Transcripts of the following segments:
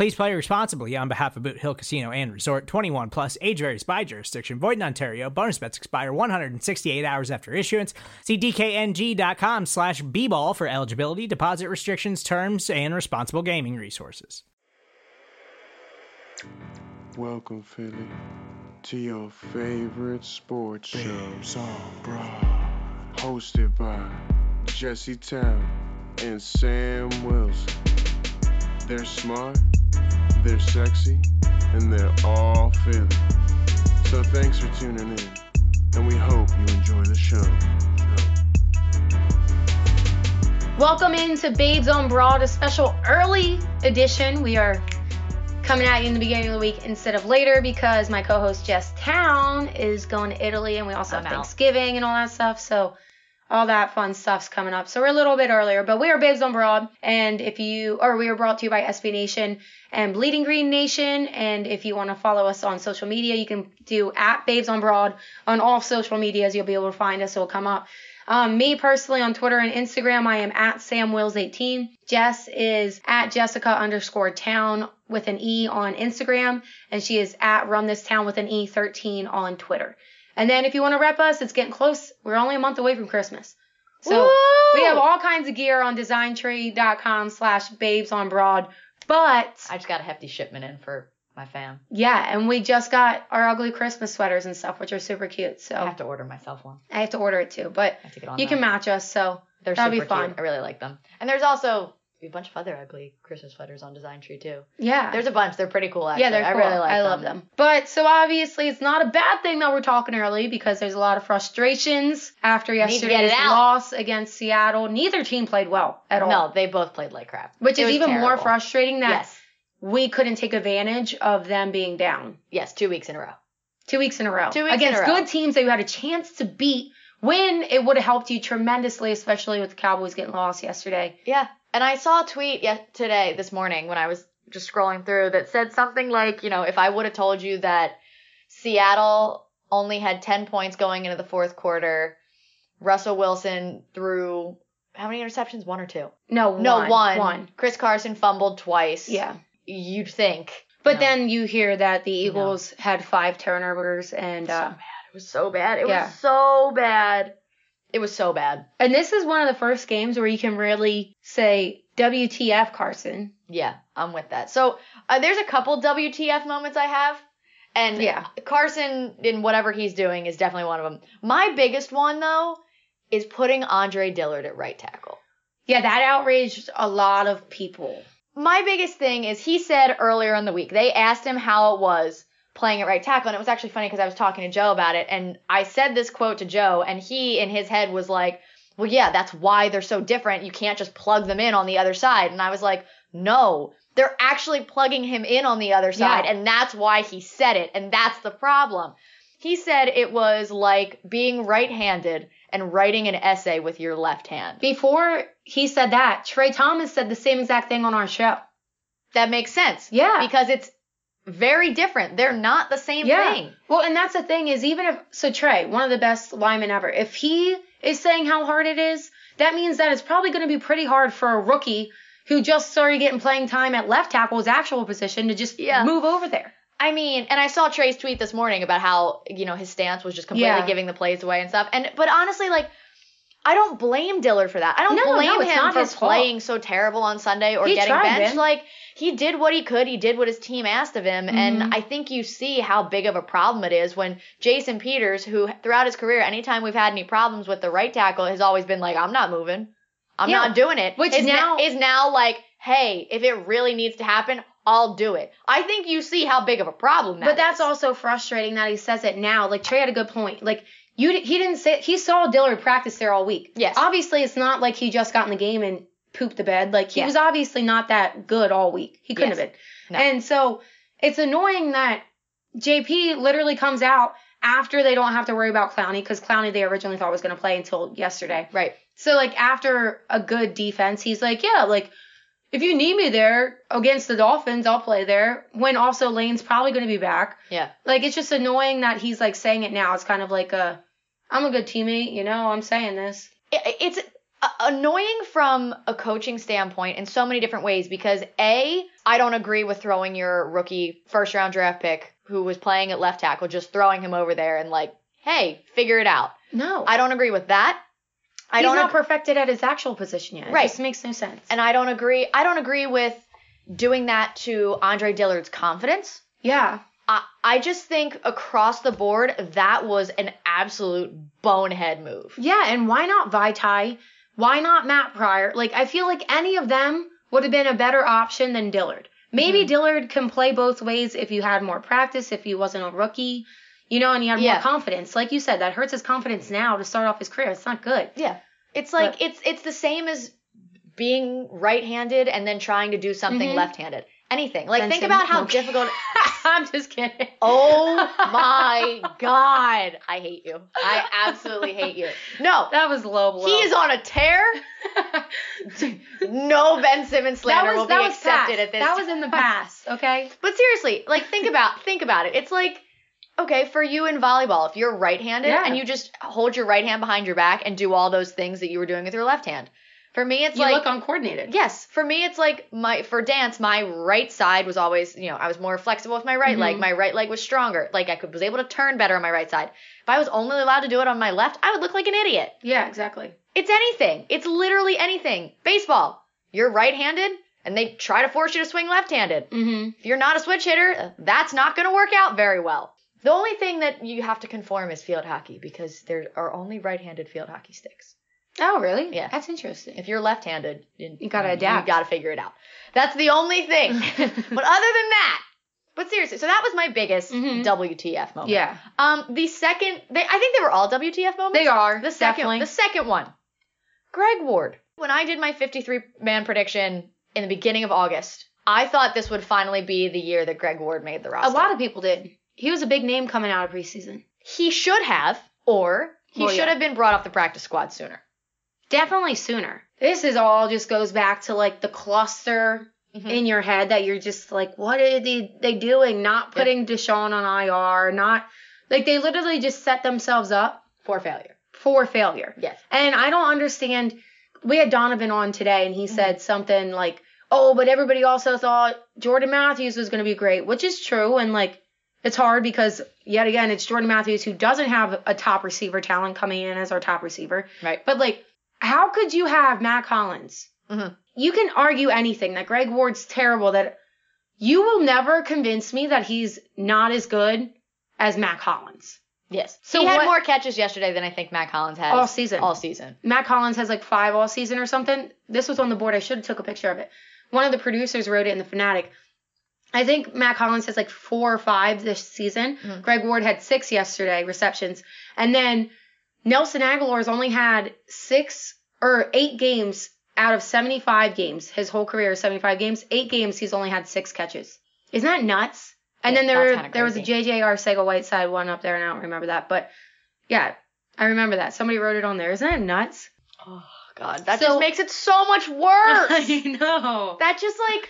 Please play responsibly on behalf of Boot Hill Casino and Resort 21 plus age varies by jurisdiction. Void in Ontario. Bonus bets expire 168 hours after issuance. See DKNG.com slash B-ball for eligibility, deposit restrictions, terms, and responsible gaming resources. Welcome, Philly, to your favorite sports show. on Broad. Hosted by Jesse Town and Sam Wilson. They're smart, they're sexy, and they're all Philly. So thanks for tuning in, and we hope you enjoy the show. Welcome into Babes on Broad, a special early edition. We are coming at you in the beginning of the week instead of later because my co-host Jess Town is going to Italy, and we also I'm have out. Thanksgiving and all that stuff. So all that fun stuff's coming up. So we're a little bit earlier, but we are Babes on Broad, and if you or we are brought to you by SB Nation and Bleeding Green Nation. And if you want to follow us on social media, you can do at Babes on Broad on all social medias. You'll be able to find us. It'll come up. Um, me personally on Twitter and Instagram, I am at SamWills18. Jess is at Jessica underscore town with an E on Instagram, and she is at Run This Town with an E13 on Twitter. And then if you want to rep us, it's getting close. We're only a month away from Christmas. So Woo! we have all kinds of gear on designtree.com slash babes on broad. But I just got a hefty shipment in for my fam. yeah, and we just got our ugly Christmas sweaters and stuff, which are super cute. So I have to order myself one. I have to order it too. But you can match us, so They're that'll super be fun. cute. I really like them. And there's also a bunch of other ugly Christmas sweaters on Design Tree too. yeah. There's a bunch. They're pretty cool actually. yeah, they're I cool. really like them. I them. love them. But so obviously it's not a bad thing that we're talking early because there's a lot of frustrations after to get it yesterday's loss against Seattle. Neither team played well at all. No, they both played like crap. Which It is even more frustrating that Yes. we couldn't take advantage of them being down. Yes, two weeks in a row. Two weeks in a row. Two weeks in a Against good teams that you had a chance to beat. Win, it would have helped you tremendously, especially with the Cowboys getting lost yesterday. Yeah. And I saw a tweet yet today, this morning, when I was just scrolling through that said something like, you know, if I would have told you that Seattle only had 10 points going into the fourth quarter, Russell Wilson threw how many interceptions? One or two? No, No, one. one. One. Chris Carson fumbled twice. Yeah. You'd think. But No. then you hear that the Eagles had five turnovers and so uh bad. It was so bad. It Yeah. was so bad. It was so bad. and this is one of the first games where you can really say WTF Carson. Yeah, I'm with that. So uh, there's a couple WTF moments I have, and Yeah. Carson in whatever he's doing is definitely one of them. My biggest one though is putting Andre Dillard at right tackle. Yeah, that outraged a lot of people. My biggest thing is he said earlier in the week they asked him how it was playing at right tackle, and it was actually funny because I was talking to Joe about it, and I said this quote to Joe, and he in his head was like, "Well, yeah, that's why they're so different. You can't just plug them in on the other side." And I was like, "No, they're actually plugging him in on the other side, Yeah. and that's why he said it, and that's the problem." He said it was like being right-handed and writing an essay with your left hand. Before he said that, Tra Thomas said the same exact thing on our show. That makes sense. Yeah. Because it's very different. They're not the same yeah. thing. Well, and that's the thing is even if so Tra, one of the best linemen ever, if he is saying how hard it is, that means that it's probably going to be pretty hard for a rookie who just started getting playing time at left tackle, his actual position, to just Yeah. move over there. I mean, and I saw Tra's tweet this morning about how, you know, his stance was just completely Yeah. giving the plays away and stuff. And but honestly, like I don't blame Dillard for that. I don't No, no, blame it's him for playing so terrible on Sunday or He getting tried, benched. Ben. Like he did what he could. He did what his team asked of him, Mhm. and I think you see how big of a problem it is when Jason Peters, who throughout his career, anytime we've had any problems with the right tackle, has always been like, "I'm not moving. I'm Yeah. not doing it." Which is now- is now like, "Hey, if it really needs to happen, I'll do it." I think you see how big of a problem that But that's is. also frustrating that he says it now. Like Tra had a good point. Like you, he didn't say he saw Dillard practice there all week. Yes. Obviously, it's not like he just got in the game and pooped the bed. Like he Yeah. was obviously not that good all week. He couldn't Yes. have been. No. And so it's annoying that JP literally comes out after they don't have to worry about Clowney because Clowney they originally thought was going to play until yesterday. right. So like after a good defense, he's like, yeah, like if you need me there against the Dolphins, I'll play there. When also Lane's probably going to be back. Yeah. Like it's just annoying that he's like saying it now. It's kind of like a, I'm a good teammate, you know. I'm saying this. it's uh, annoying from a coaching standpoint in so many different ways because a I don't agree with throwing your rookie first round draft pick who was playing at left tackle just throwing him over there and like hey figure it out No, I don't agree with that I he's don't not ag- perfected at his actual position yet. Right. It just makes no sense. and I don't agree I don't agree with doing that to Andre Dillard's confidence yeah, I, I just think across the board that was an absolute bonehead move yeah, and why not Vaitai? Why not Matt Pryor? Like I feel like any of them would have been a better option than Dillard. Maybe Mhm. Dillard can play both ways if you had more practice, if he wasn't a rookie, you know, and he had Yeah. more confidence. Like you said, that hurts his confidence now to start off his career. It's not good. Yeah. It's like But- it's it's the same as being right-handed and then trying to do something Mhm. left-handed. Anything. Like think about how difficult I'm just kidding. Oh my god. I hate you. I absolutely hate you. No. that was low blow. He is on a tear. No Ben Simmons that was will that be was accepted past. at this. That was in the past. Okay. But seriously, like think about think about it. It's like okay, for you in volleyball, if you're right-handed Yeah. and you just hold your right hand behind your back and do all those things that you were doing with your left hand. For me, it's you like look uncoordinated. Yes, for me it's like my for dance my right side was always you know I was more flexible with my right leg Mhm. my right leg was stronger like I could was able to turn better on my right side. If I was only allowed to do it on my left, I would look like an idiot. Yeah, exactly. It's anything. It's literally anything. Baseball, you're right-handed and they try to force you to swing left-handed. Mm-hmm. If you're not a switch hitter, that's not going to work out very well. The only thing that you have to conform is field hockey because there are only right-handed field hockey sticks. Oh, really? Yeah. That's interesting. If you're left-handed, you, You gotta adapt. You gotta figure it out. That's the only thing. but other than that, but seriously, so that was my biggest Mhm. WTF moment. yeah, Um, the second, they, I think they were all WTF moments. they are. The second, definitely. the second one, Greg Ward. When I did my 53 man prediction in the beginning of August, I thought this would finally be the year that Greg Ward made the roster. a lot of people did. He was a big name coming out of preseason. he should have, or he Well, should yeah. have been brought off the practice squad sooner. Definitely sooner. This is all just goes back to like the cluster Mhm. in your head that you're just like, what are they they doing? Not putting Deshaun on IR, not like they literally just set themselves up For failure. for failure. Yes. And I don't understand. We had Donovan on today, and he Mm-hmm. said something like, "Oh, but everybody also thought Jordan Matthews was going to be great," which is true. And like, it's hard because yet again, it's Jordan Matthews who doesn't have a top receiver talent coming in as our top receiver. Right. But like, how could you have Mack Hollins? Mhm. You can argue anything that Greg Ward's terrible. That you will never convince me that he's not as good as Mack Hollins. Yes. So he had what- more catches yesterday than I think Mack Hollins has All season. All season. Mack Hollins has like five all season or something. This was on the board. I should have took a picture of it. One of the producers wrote it in the Fanatic. I think Mack Hollins has like four or five this season. Mhm. Greg Ward had six yesterday receptions, and then Nelson Agholor's only had six or eight games out of 75 games. His whole career is 75 games. Eight games, he's only had six catches. Isn't that nuts? And Yeah, then there there was a. JJ Arcega Whiteside one up there, and I don't remember that, but yeah, I remember that. Somebody wrote it on there. Isn't that nuts? Oh God, that So- just makes it so much worse. I know. that just like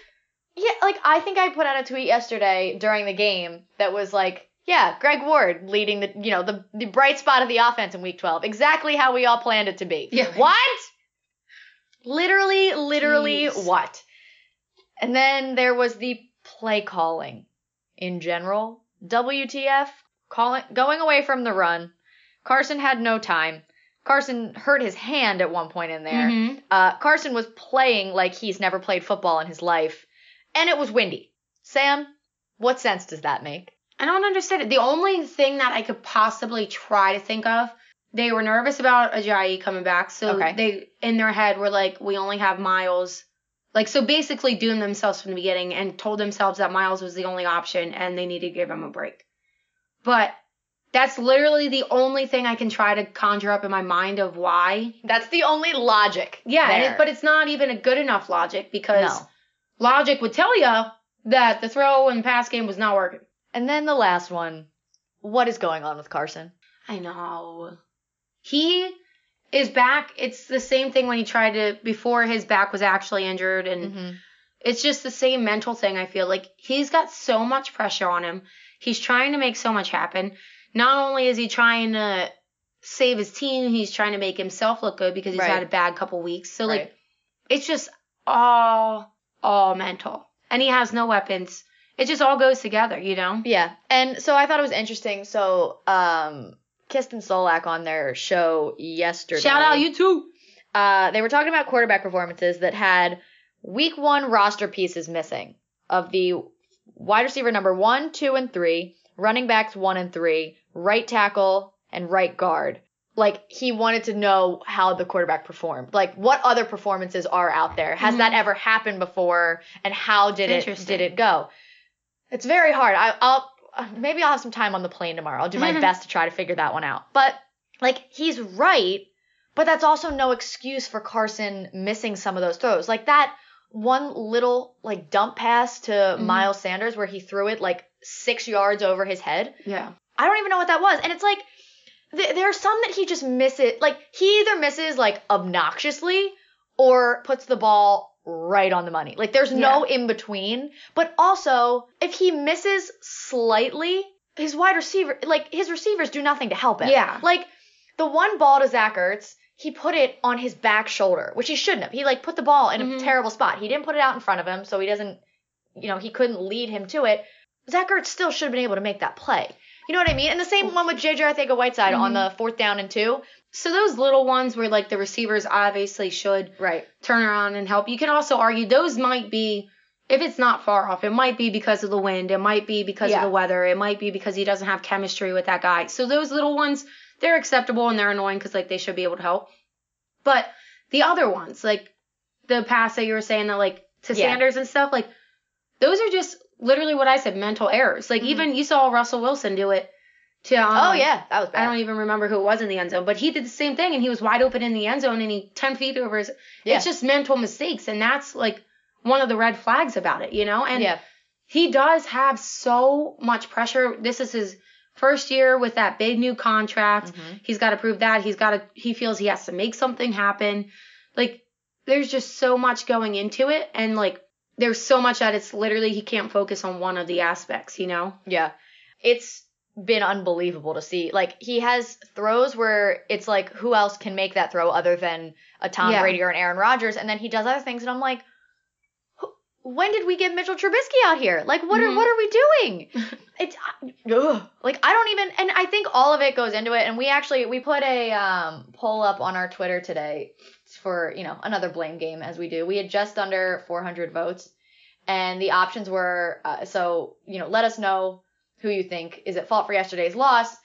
yeah, like I think I put out a tweet yesterday during the game that was like, yeah, Greg Ward leading the you know the the bright spot of the offense in Week 12, exactly how we all planned it to be. Yeah. What? Literally, literally Jeez. what? And then there was the play calling in general. WTF calling going away from the run. Carson had no time. Carson hurt his hand at one point in there. Mhm. Uh, Carson was playing like he's never played football in his life, and it was windy. Sam, what sense does that make? I don't understand it. The only thing that I could possibly try to think of, they were nervous about Ajayi coming back, so Okay. they in their head were like, we only have Miles. Like so, basically doomed themselves from the beginning and told themselves that Miles was the only option and they needed to give him a break. But that's literally the only thing I can try to conjure up in my mind of why. That's the only logic. Yeah, and it, but it's not even a good enough logic because No. logic would tell you that the throw and pass game was not working. And then the last one. What is going on with Carson? I know. He is back. It's the same thing when he tried to before his back was actually injured and Mhm. it's just the same mental thing I feel like he's got so much pressure on him. He's trying to make so much happen. Not only is he trying to save his team, he's trying to make himself look good because he's Right. had a bad couple weeks. So like it's just all all mental. And he has no weapons. It just all goes together, you know? Yeah. And so I thought it was interesting. So, um, Kristen Solak on their show yesterday. Shout out you too. Uh, they were talking about quarterback performances that had week one roster pieces missing of the wide receiver number one, two, and three, running backs one and three, right tackle, and right guard. Like he wanted to know how the quarterback performed. Like what other performances are out there? Has Mhm. that ever happened before? And how did it did it go? It's very hard. I, I'll maybe I'll have some time on the plane tomorrow. I'll do my best to try to figure that one out. But like he's right, but that's also no excuse for Carson missing some of those throws. Like that one little like dump pass to Mhm. Miles Sanders where he threw it like six yards over his head. Yeah. I don't even know what that was. And it's like th- there are some that he just misses. Like he either misses like obnoxiously or puts the ball right on the money. Like there's no in between. But also, if he misses slightly, his wide receiver, like his receivers do nothing to help him. Yeah. Like the one ball to Zach Ertz, he put it on his back shoulder, which he shouldn't have. He like put the ball in a Mhm. terrible spot. He didn't put it out in front of him, so he doesn't, you know, he couldn't lead him to it. Zach Ertz still should have been able to make that play. You know what I mean? And the same one with JJ Arcega Whiteside on Mhm. the fourth down and two. So those little ones where like the receivers obviously should Right. turn around and help. You can also argue those might be if it's not far off, it might be because of the wind, it might be because Yeah. of the weather, it might be because he doesn't have chemistry with that guy. So those little ones, they're acceptable and they're annoying because like they should be able to help. But the other ones, like the pass that you were saying that like to Yeah. Sanders and stuff, like those are just literally what I said, mental errors. Like Mhm. even you saw Russell Wilson do it to um, oh yeah, that was bad. I don't even remember who it was in the end zone, but he did the same thing and he was wide open in the end zone and he 10 feet over his. Yeah. It's just mental mistakes. And that's like one of the red flags about it, you know? And yeah. he does have so much pressure. This is his first year with that big new contract. Mhm. He's got to prove that. He's got to, he feels he has to make something happen. Like, there's just so much going into it. And like, there's so much that it's literally he can't focus on one of the aspects, you know? Yeah. It's been unbelievable to see. Like he has throws where it's like who else can make that throw other than a Tom Yeah. Brady or an Aaron Rodgers and then he does other things and I'm like when did we get Mitchell Trubisky out here? Like what are Mhm. what are we doing? It's ugh. like I don't even and I think all of it goes into it and we actually we put a um poll up on our Twitter today for, you know, another blame game as we do. We had just under 400 votes and the options were uh, so, you know, let us know who you think is at fault for yesterday's loss.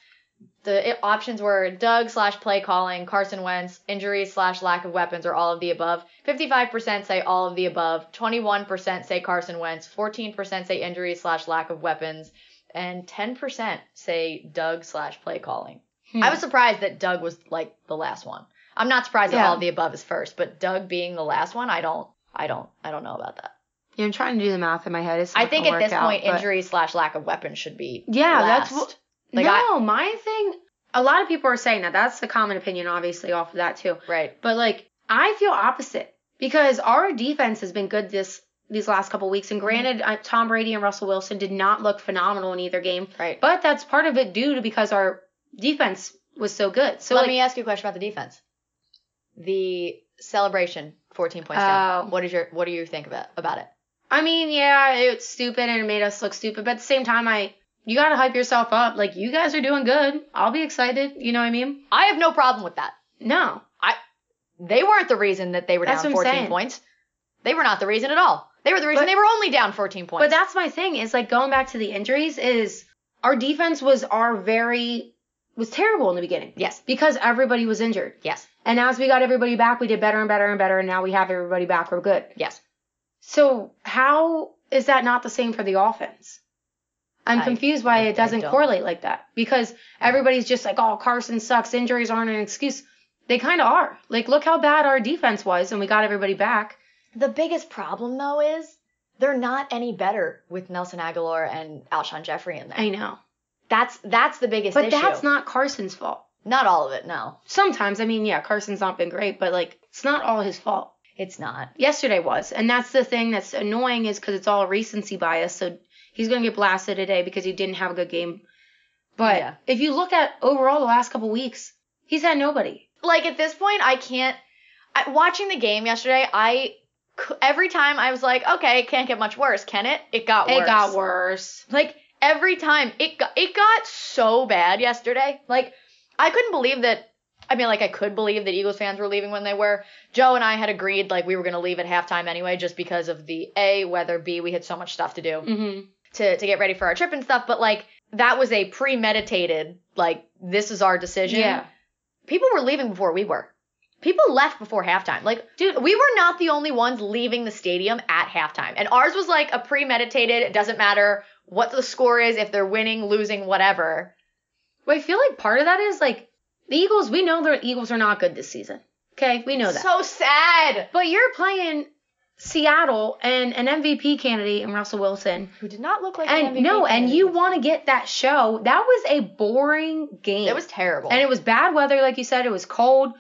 The options were Doug slash play calling, Carson Wentz, injuries slash lack of weapons, or all of the above. 55% say all of the above. 21% say Carson Wentz. 14% say injuries slash lack of weapons. And 10% say Doug slash play calling. Hmm. I was surprised that Doug was like the last one. I'm not surprised that all of the above is first, but Doug being the last one, I don't, I don't, I don't know about that. Yeah, I'm trying to do the math in my head. It's I think at this out, point, but- injuries slash lack of weapons should be Yeah, last. that's what. Like, no, my thing. A lot of people are saying that. That's the common opinion, obviously, off of that too. right. But like, I feel opposite because our defense has been good this these last couple weeks. And granted, uh, Tom Brady and Russell Wilson did not look phenomenal in either game, Right. but that's part of it due to because our defense was so good. So Let like, me ask you a question about the defense. The celebration, 14 points Oh. down. What is your what do you think about about it? I mean, yeah, it's stupid and it made us look stupid, but at the same time, I you gotta hype yourself up. Like you guys are doing good. I'll be excited. You know what I mean? I have no problem with that. No. I. They weren't the reason that they were That's down 14 saying. points. They were not the reason at all. They were the reason But- they were only down 14 points. But that's my thing. Is like going back to the injuries. Is our defense was our very was terrible in the beginning yes, because everybody was injured. yes, And as we got everybody back, we did better and better and better. And now we have everybody back. We're good. yes. So how is that not the same for the offense? I'm I- confused why I- it doesn't correlate like that because everybody's just like, oh, Carson sucks. Injuries aren't an excuse. They kind of are. Like, look how bad our defense was, and we got everybody back. The biggest problem though is they're not any better with Nelson Agholor and Alshon Jeffery in there. I know, That's that's the biggest issue. but issue. that's not Carson's fault. not all of it. No, Sometimes, I mean, yeah, Carson's not been great, but like, it's not all his fault. It's not. Yesterday was, and that's the thing that's annoying is because it's all recency bias. So he's gonna get blasted today because he didn't have a good game. But Yeah. if you look at overall the last couple weeks, he's had nobody. Like at this point, I can't. I, watching the game yesterday, I every time I was like, okay, it can't get much worse, can it? It got worse. It got worse. Like every time it got it got so bad yesterday. Like I couldn't believe that I mean like I could believe that Eagles fans were leaving when they were. Joe and I had agreed like we were going to leave at halftime anyway just because of the A weather, B we had so much stuff to do hmm to to get ready for our trip and stuff, but like that was a premeditated like this is our decision. Yeah. People were leaving before we were. People left before halftime. Like, dude, we were not the only ones leaving the stadium at halftime. And ours was like a premeditated, it doesn't matter what the score is, if they're winning, losing, whatever. But I feel like part of that is like the Eagles. We know the Eagles are not good this season. Okay, we know that. So sad. but you're playing Seattle and an MVP candidate in Russell Wilson. Who did not look like And an MVP no, and you want to get that show. That was a boring game. It was terrible. and it was bad weather, like you said. It was cold.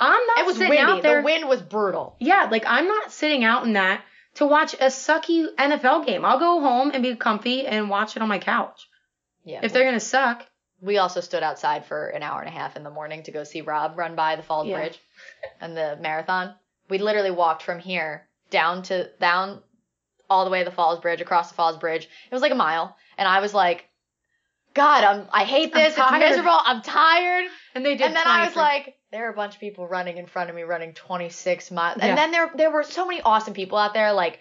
I'm not it was sitting windy. out there. The wind was brutal. Yeah, like I'm not sitting out in that to watch a sucky NFL game. I'll go home and be comfy and watch it on my couch. Yeah. If they're gonna suck, we also stood outside for an hour and a half in the morning to go see Rob run by the Falls Yeah. Bridge and the marathon. We literally walked from here down to down all the way to the Falls Bridge, across the Falls Bridge. It was like a mile, and I was like, God, I'm I hate I'm this. It's miserable. I'm tired. and they did. And then I was 23. like, there are a bunch of people running in front of me, running 26 miles. Yeah. And then there there were so many awesome people out there, like.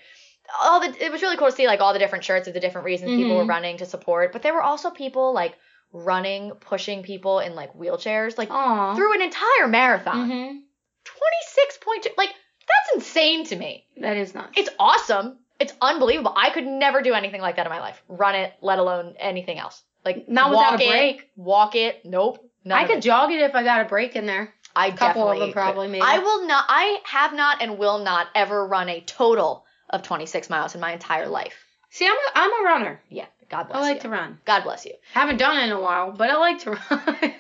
All the it was really cool to see like all the different shirts of the different reasons people were Mhm. running to support, but there were also people like running, pushing people in like wheelchairs, like Aw. through an entire marathon. Mhm. 26.2 like that's insane to me. That is not. It's awesome. It's unbelievable. I could never do anything like that in my life. Run it, let alone anything else. Like Not without walk a it, break. Walk it. Nope. I could it. jog it if I got a break in there. I couple of them probably, could. maybe. I will not. I have not and will not ever run a total of 26 miles in my entire life. See, I'm a, I'm a runner. Yeah. God bless you. I like you. to run. God bless you. Haven't done it in a while, but I like to run.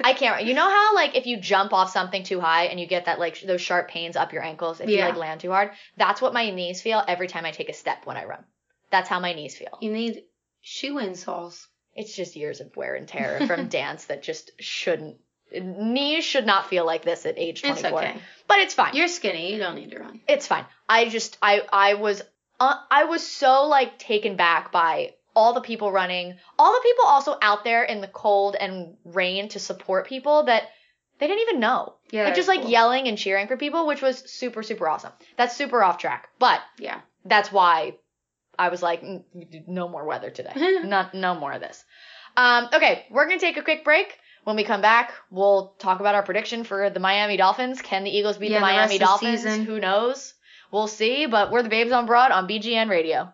I can't. You know how like if you jump off something too high and you get that like those sharp pains up your ankles if you like land too hard. That's what my knees feel every time I take a step when I run. That's how my knees feel. you need shoe insoles. It's just years of wear and tear from dance that just shouldn't. Knees should not feel like this at age 24. It's okay. But it's fine. You're skinny. You don't need to run. it's fine. I just I I was uh, I was so like taken back by all the people running, all the people also out there in the cold and rain to support people that they didn't even know. Yeah, like just like cool. yelling and cheering for people, which was super super awesome. That's super off track, but Yeah. that's why I was like, "Mm, no more weather today. Not no more of this. Um, okay, we're gonna take a quick break. When we come back, we'll talk about our prediction for the Miami Dolphins. Can the Eagles beat Yeah, the Miami the Dolphins? Who knows? We'll see. But we're the Babes on Broad on BGN Radio.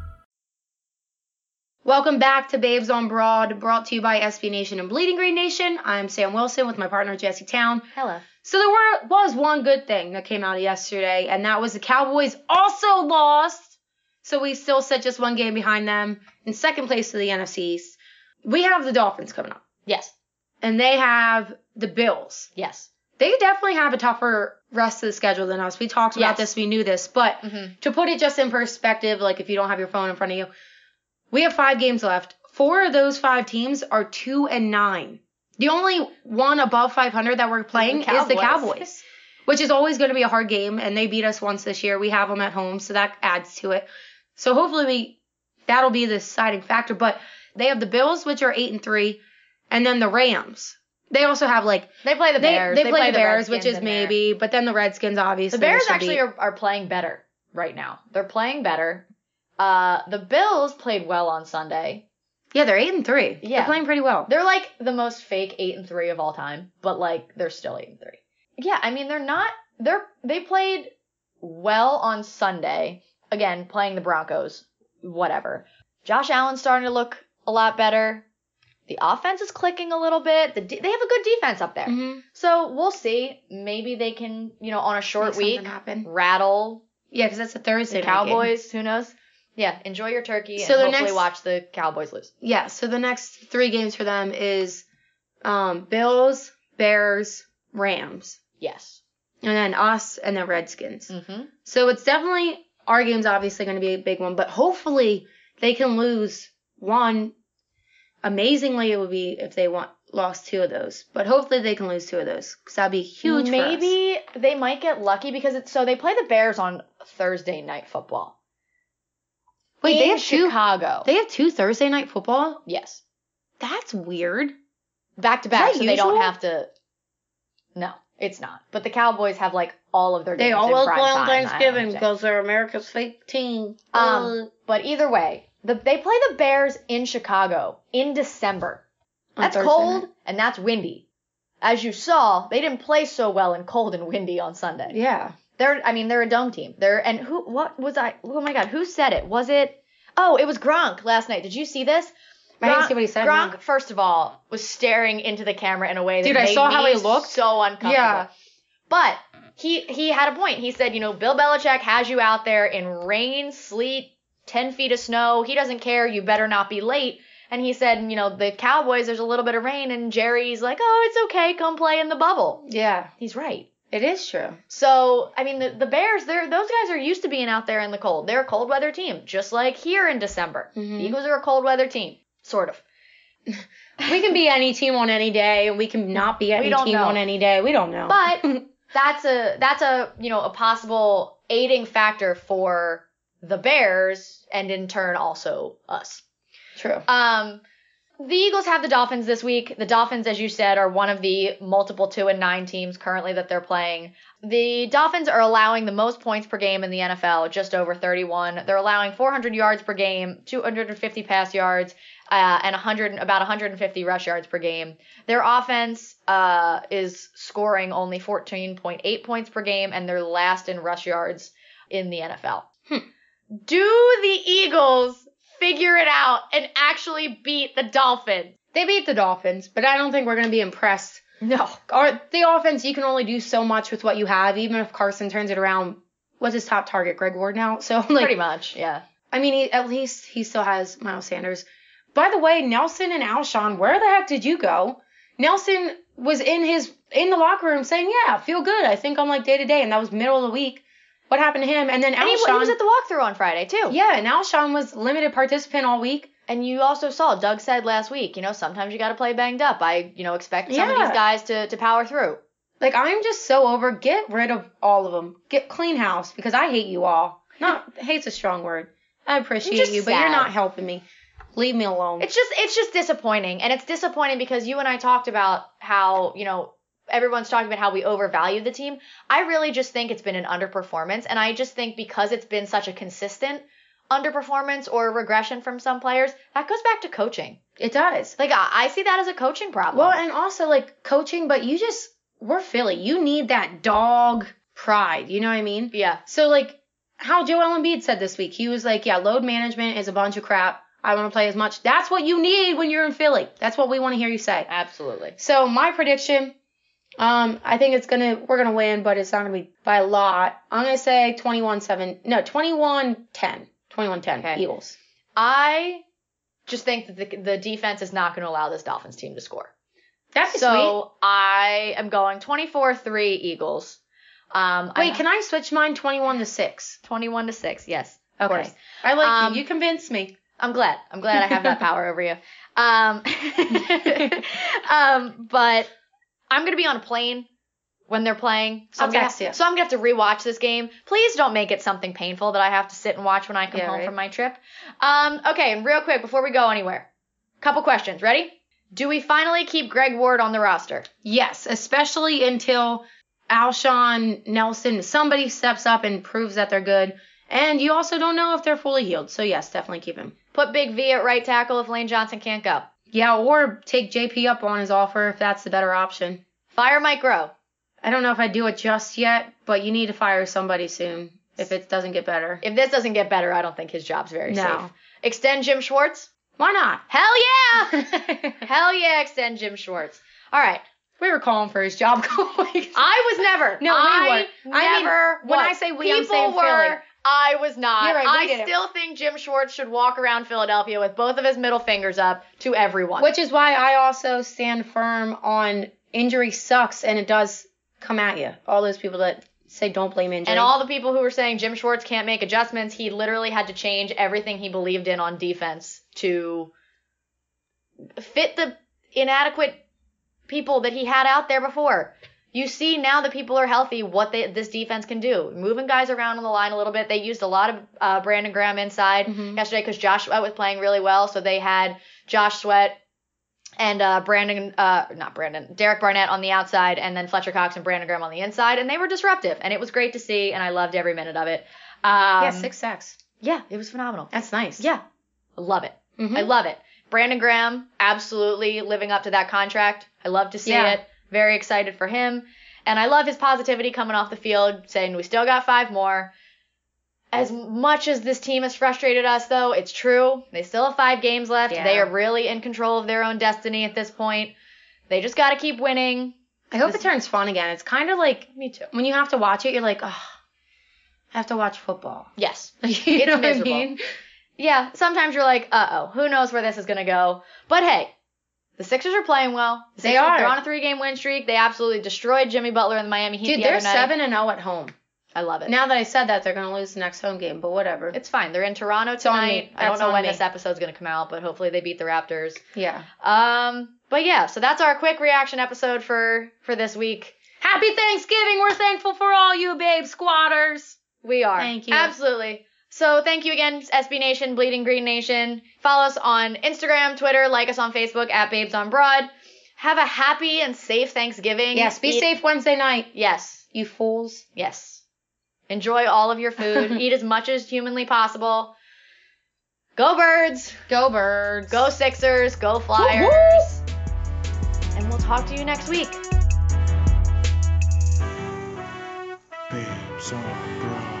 Welcome back to Babes on Broad, brought to you by SB Nation and Bleeding Green Nation. I'm Sam Wilson with my partner Jesse Town. Hello. So there were, was one good thing that came out of yesterday, and that was the Cowboys also lost. So we still sit just one game behind them in second place to the NFC East. We have the Dolphins coming up, Yes. and they have the Bills. Yes. They definitely have a tougher rest of the schedule than us. We talked about Yes. this, we knew this, but Mhm. to put it just in perspective, like if you don't have your phone in front of you, we have five games left. Four of those five teams are two and nine. The only one above 500 that we're playing is the Cowboys, which is always going to be a hard game. And they beat us once this year. We have them at home, so that adds to it. So hopefully we that'll be the deciding factor. But they have the Bills, which are eight and three, and then the Rams. They also have like They play the they, Bears. they, play, the Bears, which is in there. maybe, but then the Redskins obviously. The Bears actually beat. are, are playing better right now. They're playing better. Uh, the Bills played well on Sunday. yeah, they're eight and three. Yeah. they're playing pretty well. They're like the most fake eight and three of all time, but like they're still eight and three. Yeah, I mean they're not. They're they played well on Sunday. Again, playing the Broncos. Whatever. Josh Allen's starting to look a lot better. The offense is clicking a little bit. The de- they have a good defense up there. Mhm. So we'll see. Maybe they can, you know, on a short Make week, rattle Yeah, because that's a Thursday the night game. Cowboys. Who knows? Yeah, enjoy your turkey So and hopefully next- watch the Cowboys lose. Yeah, so the next three games for them is um, Bills, Bears, Rams, Yes. and then us and the Redskins. Mm-hmm. So it's definitely our game's obviously going to be a big one, but hopefully they can lose one. Amazingly, it would be if they want lost two of those, but hopefully they can lose two of those because that'd be huge. Maybe they might get lucky because it's so they play the Bears on Thursday night football. Wait, in they have two. Chicago. They have two Thursday night football. yes, That's weird. back to back, that so they don't have to. No, it's not. But the Cowboys have like all of their They games always in prime play on Thanksgiving because they're America's fake team. Um, but either way, the, they play the Bears in Chicago in December. On That's Thursday cold night. and that's windy. As you saw, they didn't play so well in cold and windy on Sunday. Yeah. They're, I mean, they're a dome team. They're, and who, what was I? Oh my God, who said it? Was it? Oh, it was Gronk last night. Did you see this? I didn't see what he said, Gronk, first of all, was staring into the camera in a way that Dude, I made saw how me he looked. so uncomfortable. Yeah. But he he had a point. He said, you know, Bill Belichick has you out there in rain, sleet, ten feet of snow. He doesn't care. You better not be late. And he said, you know, the Cowboys, there's a little bit of rain, and Jerry's like, oh, it's okay. Come play in the bubble. Yeah. He's right. It is true. So, I mean, the, the Bears, they're those guys are used to being out there in the cold. They're a cold weather team, just like here in December. Mhm. The Eagles are a cold weather team, sort of. We can be any team on any day, and we can not be any team know. on any day. We don't know. But that's a that's a you know a possible aiding factor for the Bears and in turn also us. true. Um, the Eagles have the Dolphins this week. The Dolphins, as you said, are one of the multiple two and nine teams currently that they're playing. The Dolphins are allowing the most points per game in the NFL, just over 31. They're allowing 400 yards per game, 250 pass yards, uh, and 100 about 150 rush yards per game. Their offense uh, is scoring only 14.8 points per game, and they're last in rush yards in the NFL. Do the Eagles figure it out and actually beat the Dolphins? They beat the Dolphins, but I don't think we're going to be impressed. No. Or the offense, you can only do so much with what you have. Even if Carson turns it around, what's his top target? Greg Ward now. So like, Pretty much, yeah. I mean, he, at least he still has Miles Sanders. By the way, Nelson and Alshon, where the heck did you go? Nelson was in his in the locker room saying, "Yeah, feel good. I think I'm like day to day," and that was middle of the week. What happened to him? And then And he, Alshon, he was at the walkthrough on Friday, too. yeah, and Alshon was limited participant all week. And you also saw, Doug said last week, you know, sometimes you got to play banged up. I, you know, expect some of these guys to, to power through. Like I'm just so over. Get rid of all of them. Get clean house because I hate you all. Not hate's a strong word. I appreciate you, but you're not helping me. Leave me alone. It's just it's just disappointing. And it's disappointing because you and I talked about how, you know, everyone's talking about how we overvalue the team. I really just think it's been an underperformance. And I just think because it's been such a consistent underperformance or regression from some players, that goes back to coaching. it does. Like I, I see that as a coaching problem. Well, and also like coaching, but you just we're Philly. You need that dog pride. You know what I mean? yeah. So like how Joel Embiid said this week, he was like, "Yeah, load management is a bunch of crap. I want to play as much." That's what you need when you're in Philly. That's what we want to hear you say. Absolutely. So my prediction, um, I think it's gonna we're gonna win, but it's not gonna be by a lot. I'm gonna say 21-7, no 21-10, 21-10 Okay. Eagles. I just think that the, the defense is not to allow this Dolphins team to score. That'd be So I am going 24-3 Eagles. Um. Wait, I'm- can I switch mine 21 to 6? 21 to 6, yes. Of Okay. course. I like Um, you. You convinced me. I'm glad. I'm glad I have that power over you. Um, um, but I'm gonna be on a plane when they're playing. So I'll I'm gonna, text you. So I'm gonna have to rewatch this game. Please don't make it something painful that I have to sit and watch when I come Yeah, home right. from my trip. Um, okay, and real quick before we go anywhere, couple questions. Ready? Do we finally keep Greg Ward on the roster? Yes, especially until Alshon Nelson, somebody steps up and proves that they're good. And you also don't know if they're fully healed. So, yes, definitely keep him. Put Big V at right tackle if Lane Johnson can't go. Yeah, or take JP up on his offer if that's the better option. Fire Mike Groh. I don't know if I do it just yet, but you need to fire somebody soon if it doesn't get better. If this doesn't get better, I don't think his job's very No. safe. Extend Jim Schwartz. Why not? Hell yeah! Hell yeah, extend Jim Schwartz. All right. we were calling for his job. I was never. No, we I were. I mean, never. when. I say we, I'm people saying were. Philly. I was not. You're right, I didn't. still think Jim Schwartz should walk around Philadelphia with both of his middle fingers up to everyone. Which is why I also stand firm on injury sucks and it does come at you. All those people that say don't blame injury. and all the people who were saying Jim Schwartz can't make adjustments, he literally had to change everything he believed in on defense to fit the inadequate people that he had out there before. You see now that people are healthy, what they, this defense can do. Moving guys around on the line a little bit. They used a lot of uh, Brandon Graham inside Mhm. yesterday because Josh Sweat was playing really well. So they had Josh Sweat and uh, Brandon, uh, not Brandon, Derek Barnett on the outside, and then Fletcher Cox and Brandon Graham on the inside, and they were disruptive, and it was great to see, and I loved every minute of it. Um, yeah, six sacks. Yeah, it was phenomenal. That's nice. Yeah, I love it. Mhm. I love it. Brandon Graham, absolutely living up to that contract. I love to see Yeah. it. Very excited for him. And I love his positivity coming off the field, saying we still got five more. As much as this team has frustrated us, though, it's true. They still have five games left. Yeah. They are really in control of their own destiny at this point. They just got to keep winning. I hope This- it turns fun again. It's kind of like Me too. when you have to watch it, you're like, oh, I have to watch football. Yes. you It's know what I mean? Yeah, sometimes you're like, uh oh, who knows where this is to go. But hey, the Sixers are playing well. The They Sixers, are. They're on a three game win streak. They absolutely destroyed Jimmy Butler and the Miami Heat Dude, the they're other night. seven and zero at home. I love it. Now that I said that, they're gonna lose the next home game, but whatever. it's fine. They're in Toronto tonight. I don't know when me. this episode's going to come out, but hopefully they beat the Raptors. yeah. Um, but yeah, so that's our quick reaction episode for for this week. Happy Thanksgiving. We're thankful for all you babe squatters. We are. Thank you. Absolutely. So thank you again, SB Nation, Bleeding Green Nation. Follow us on Instagram, Twitter, like us on Facebook at Babes on Broad. Have a happy and safe Thanksgiving. Yes, be Eat- safe Wednesday night, Yes, you fools. yes. Enjoy all of your food. Eat as much as humanly possible. Go Birds. Go birds. Go Sixers. Go Flyers. And we'll talk to you next week. Babes on Broad.